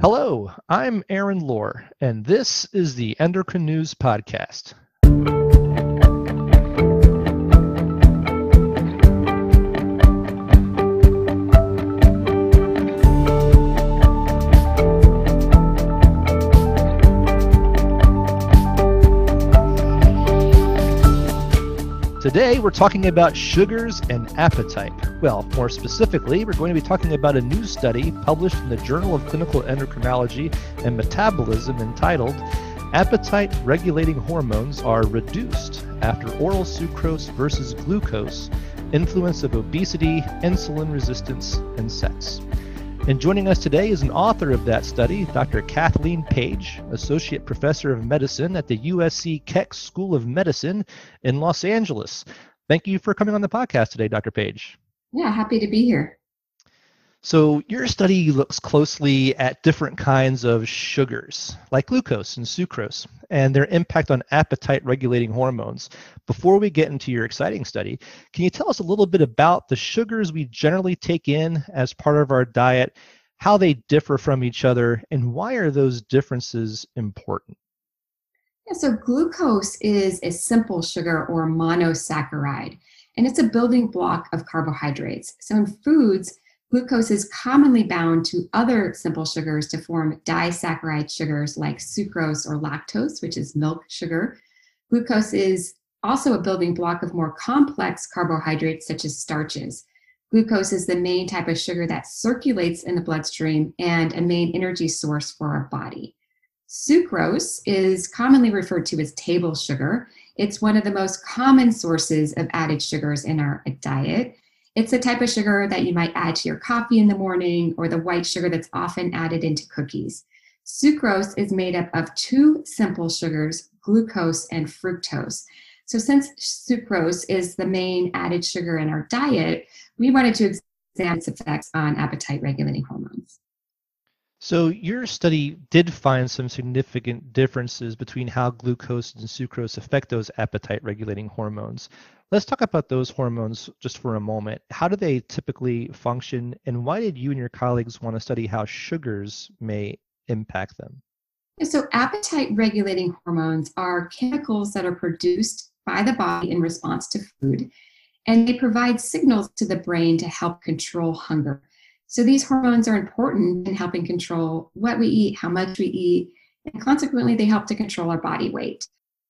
Hello, I'm Aaron Lohr, and this is the Endocrine News Podcast. Today, we're talking about sugars and appetite. Well, more specifically, we're going to be talking about a new study published in the Journal of Clinical Endocrinology and Metabolism entitled Appetite Regulating Hormones Are Reduced After Oral Sucrose versus Glucose Influence of Obesity, Insulin Resistance, and Sex. And joining us today is an author of that study, Dr. Kathleen Page, Associate Professor of Medicine at the USC Keck School of Medicine in Los Angeles. Thank you for coming on the podcast today, Dr. Page. Yeah, happy to be here. So, your study looks closely at different kinds of sugars, like glucose and sucrose, and their impact on appetite regulating hormones. Before we get into your exciting study, can you tell us a little bit about the sugars we generally take in as part of our diet, how they differ from each other, and why are those differences important? Yeah, so glucose is a simple sugar or monosaccharide, and it's a building block of carbohydrates. So, in foods, Glucose is commonly bound to other simple sugars to form disaccharide sugars like sucrose or lactose, which is milk sugar. Glucose is also a building block of more complex carbohydrates such as starches. Glucose is the main type of sugar that circulates in the bloodstream and a main energy source for our body. Sucrose is commonly referred to as table sugar. It's one of the most common sources of added sugars in our diet. It's a type of sugar that you might add to your coffee in the morning or the white sugar that's often added into cookies. Sucrose is made up of two simple sugars, glucose and fructose. So, since sucrose is the main added sugar in our diet, we wanted to examine its effects on appetite regulating hormones. So, your study did find some significant differences between how glucose and sucrose affect those appetite regulating hormones. Let's talk about those hormones just for a moment. How do they typically function, and why did you and your colleagues want to study how sugars may impact them? So, appetite regulating hormones are chemicals that are produced by the body in response to food, and they provide signals to the brain to help control hunger. So, these hormones are important in helping control what we eat, how much we eat, and consequently, they help to control our body weight.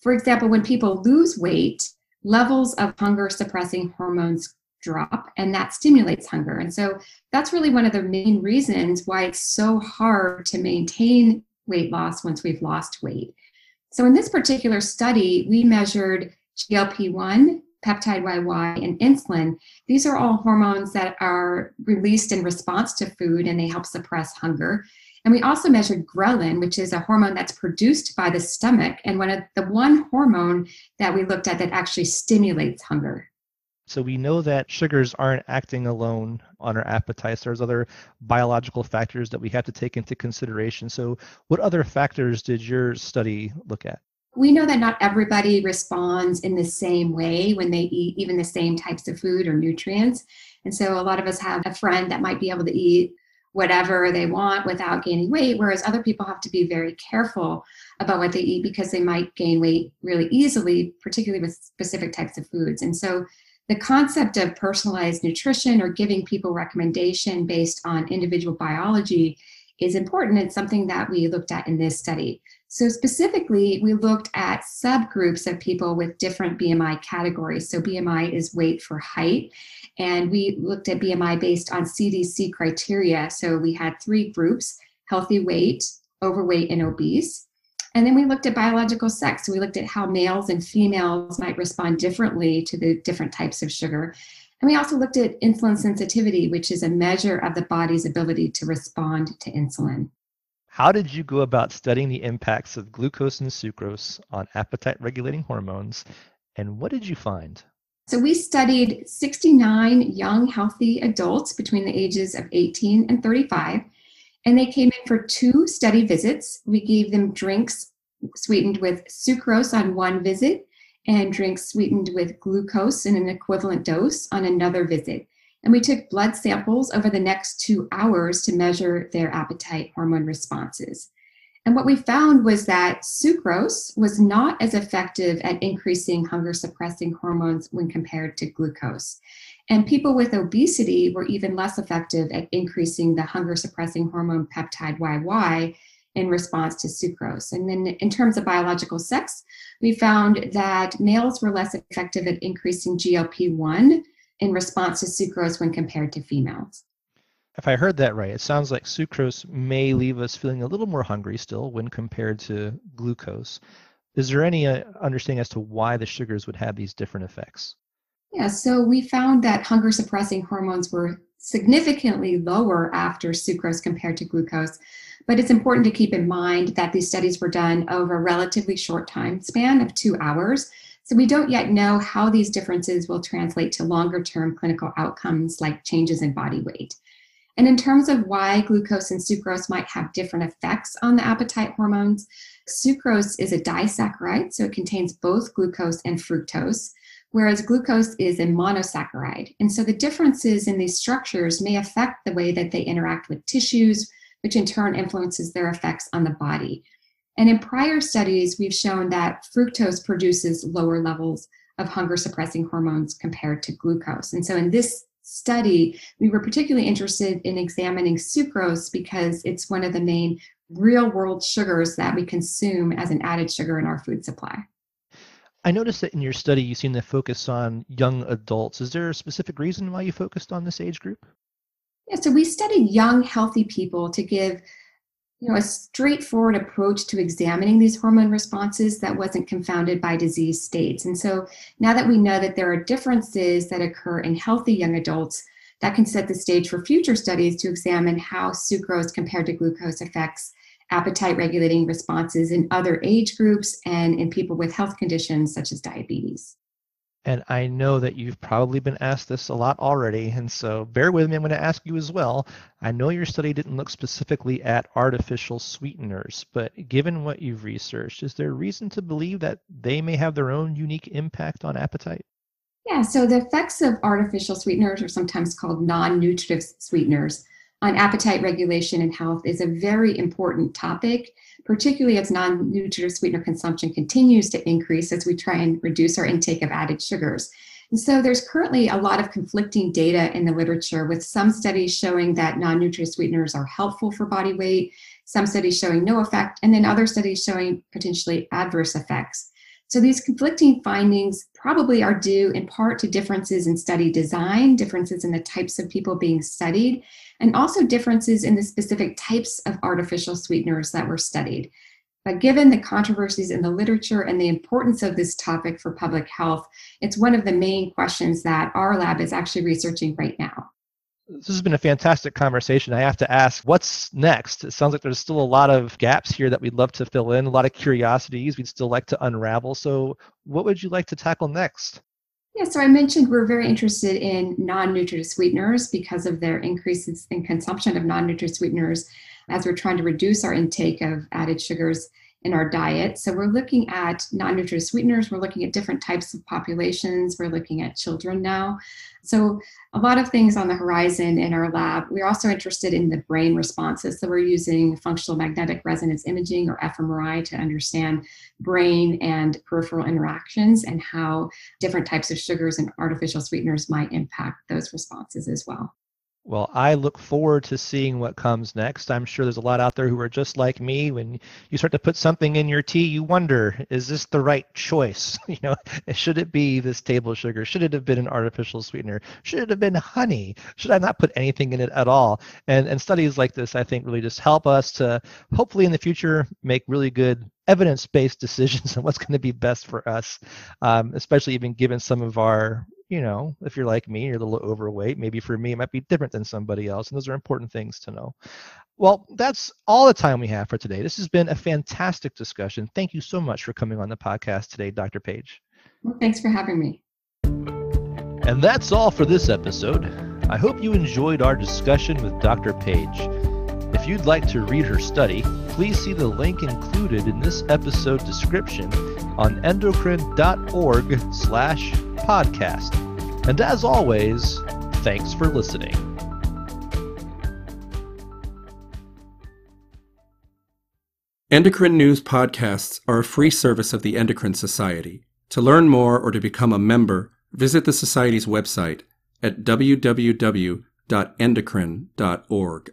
For example, when people lose weight, levels of hunger suppressing hormones drop and that stimulates hunger. And so that's really one of the main reasons why it's so hard to maintain weight loss once we've lost weight. So in this particular study, we measured GLP 1, peptide YY, and insulin. These are all hormones that are released in response to food and they help suppress hunger. And we also measured ghrelin, which is a hormone that's produced by the stomach, and one of the one hormone that we looked at that actually stimulates hunger. So we know that sugars aren't acting alone on our appetites. There's other biological factors that we have to take into consideration. So what other factors did your study look at? We know that not everybody responds in the same way when they eat even the same types of food or nutrients. And so a lot of us have a friend that might be able to eat whatever they want without gaining weight, whereas other people have to be very careful about what they eat because they might gain weight really easily, particularly with specific types of foods. And so the concept of personalized nutrition or giving people recommendation based on individual biology is important. It's something that we looked at in this study. So, specifically, we looked at subgroups of people with different BMI categories. So, BMI is weight for height, and we looked at BMI based on CDC criteria. So, we had three groups healthy weight, overweight, and obese. And then we looked at biological sex. So we looked at how males and females might respond differently to the different types of sugar. And we also looked at insulin sensitivity, which is a measure of the body's ability to respond to insulin. How did you go about studying the impacts of glucose and sucrose on appetite regulating hormones, and what did you find? So, we studied 69 young, healthy adults between the ages of 18 and 35, and they came in for two study visits. We gave them drinks sweetened with sucrose on one visit and drinks sweetened with glucose in an equivalent dose on another visit. And we took blood samples over the next two hours to measure their appetite hormone responses. And what we found was that sucrose was not as effective at increasing hunger suppressing hormones when compared to glucose. And people with obesity were even less effective at increasing the hunger suppressing hormone peptide YY in response to sucrose. And then, in terms of biological sex, we found that males were less effective at increasing GLP 1 in response to sucrose when compared to females. If I heard that right, it sounds like sucrose may leave us feeling a little more hungry still when compared to glucose. Is there any uh, understanding as to why the sugars would have these different effects? Yeah, so we found that hunger suppressing hormones were significantly lower after sucrose compared to glucose. But it's important to keep in mind that these studies were done over a relatively short time span of two hours. So we don't yet know how these differences will translate to longer term clinical outcomes like changes in body weight. And in terms of why glucose and sucrose might have different effects on the appetite hormones, sucrose is a disaccharide, so it contains both glucose and fructose, whereas glucose is a monosaccharide. And so the differences in these structures may affect the way that they interact with tissues, which in turn influences their effects on the body. And in prior studies, we've shown that fructose produces lower levels of hunger suppressing hormones compared to glucose. And so in this study, we were particularly interested in examining sucrose because it's one of the main real world sugars that we consume as an added sugar in our food supply. I noticed that in your study you seem to focus on young adults. Is there a specific reason why you focused on this age group? Yeah, so we studied young, healthy people to give you know, a straightforward approach to examining these hormone responses that wasn't confounded by disease states. And so now that we know that there are differences that occur in healthy young adults, that can set the stage for future studies to examine how sucrose compared to glucose affects appetite regulating responses in other age groups and in people with health conditions such as diabetes. And I know that you've probably been asked this a lot already, and so bear with me. I'm going to ask you as well. I know your study didn't look specifically at artificial sweeteners, but given what you've researched, is there reason to believe that they may have their own unique impact on appetite? Yeah, so the effects of artificial sweeteners, or sometimes called non nutritive sweeteners, on appetite regulation and health is a very important topic particularly as non nutritive sweetener consumption continues to increase as we try and reduce our intake of added sugars. And so there's currently a lot of conflicting data in the literature, with some studies showing that non nutritive sweeteners are helpful for body weight, some studies showing no effect, and then other studies showing potentially adverse effects. So these conflicting findings probably are due in part to differences in study design, differences in the types of people being studied, and also differences in the specific types of artificial sweeteners that were studied. But given the controversies in the literature and the importance of this topic for public health, it's one of the main questions that our lab is actually researching right now this has been a fantastic conversation. I have to ask, what's next? It sounds like there's still a lot of gaps here that we'd love to fill in, a lot of curiosities we'd still like to unravel. So, what would you like to tackle next? Yeah, so I mentioned we're very interested in non nutritive sweeteners because of their increases in consumption of non nutritive sweeteners as we're trying to reduce our intake of added sugars in our diet. So we're looking at non-nutritive sweeteners. We're looking at different types of populations. We're looking at children now. So a lot of things on the horizon in our lab. We're also interested in the brain responses. So we're using functional magnetic resonance imaging or fMRI to understand brain and peripheral interactions and how different types of sugars and artificial sweeteners might impact those responses as well. Well, I look forward to seeing what comes next. I'm sure there's a lot out there who are just like me. When you start to put something in your tea, you wonder, is this the right choice? You know, should it be this table sugar? Should it have been an artificial sweetener? Should it have been honey? Should I not put anything in it at all? And and studies like this, I think, really just help us to hopefully in the future make really good evidence-based decisions on what's going to be best for us, um, especially even given some of our you know, if you're like me, you're a little overweight. Maybe for me, it might be different than somebody else. And those are important things to know. Well, that's all the time we have for today. This has been a fantastic discussion. Thank you so much for coming on the podcast today, Dr. Page. Well, thanks for having me. And that's all for this episode. I hope you enjoyed our discussion with Dr. Page. If you'd like to read her study, please see the link included in this episode description on endocrine.org slash podcast. And as always, Thanks for listening. Endocrine News podcasts are a free service of the Endocrine Society. To learn more or to become a member, visit the Society's website at www.endocrine.org.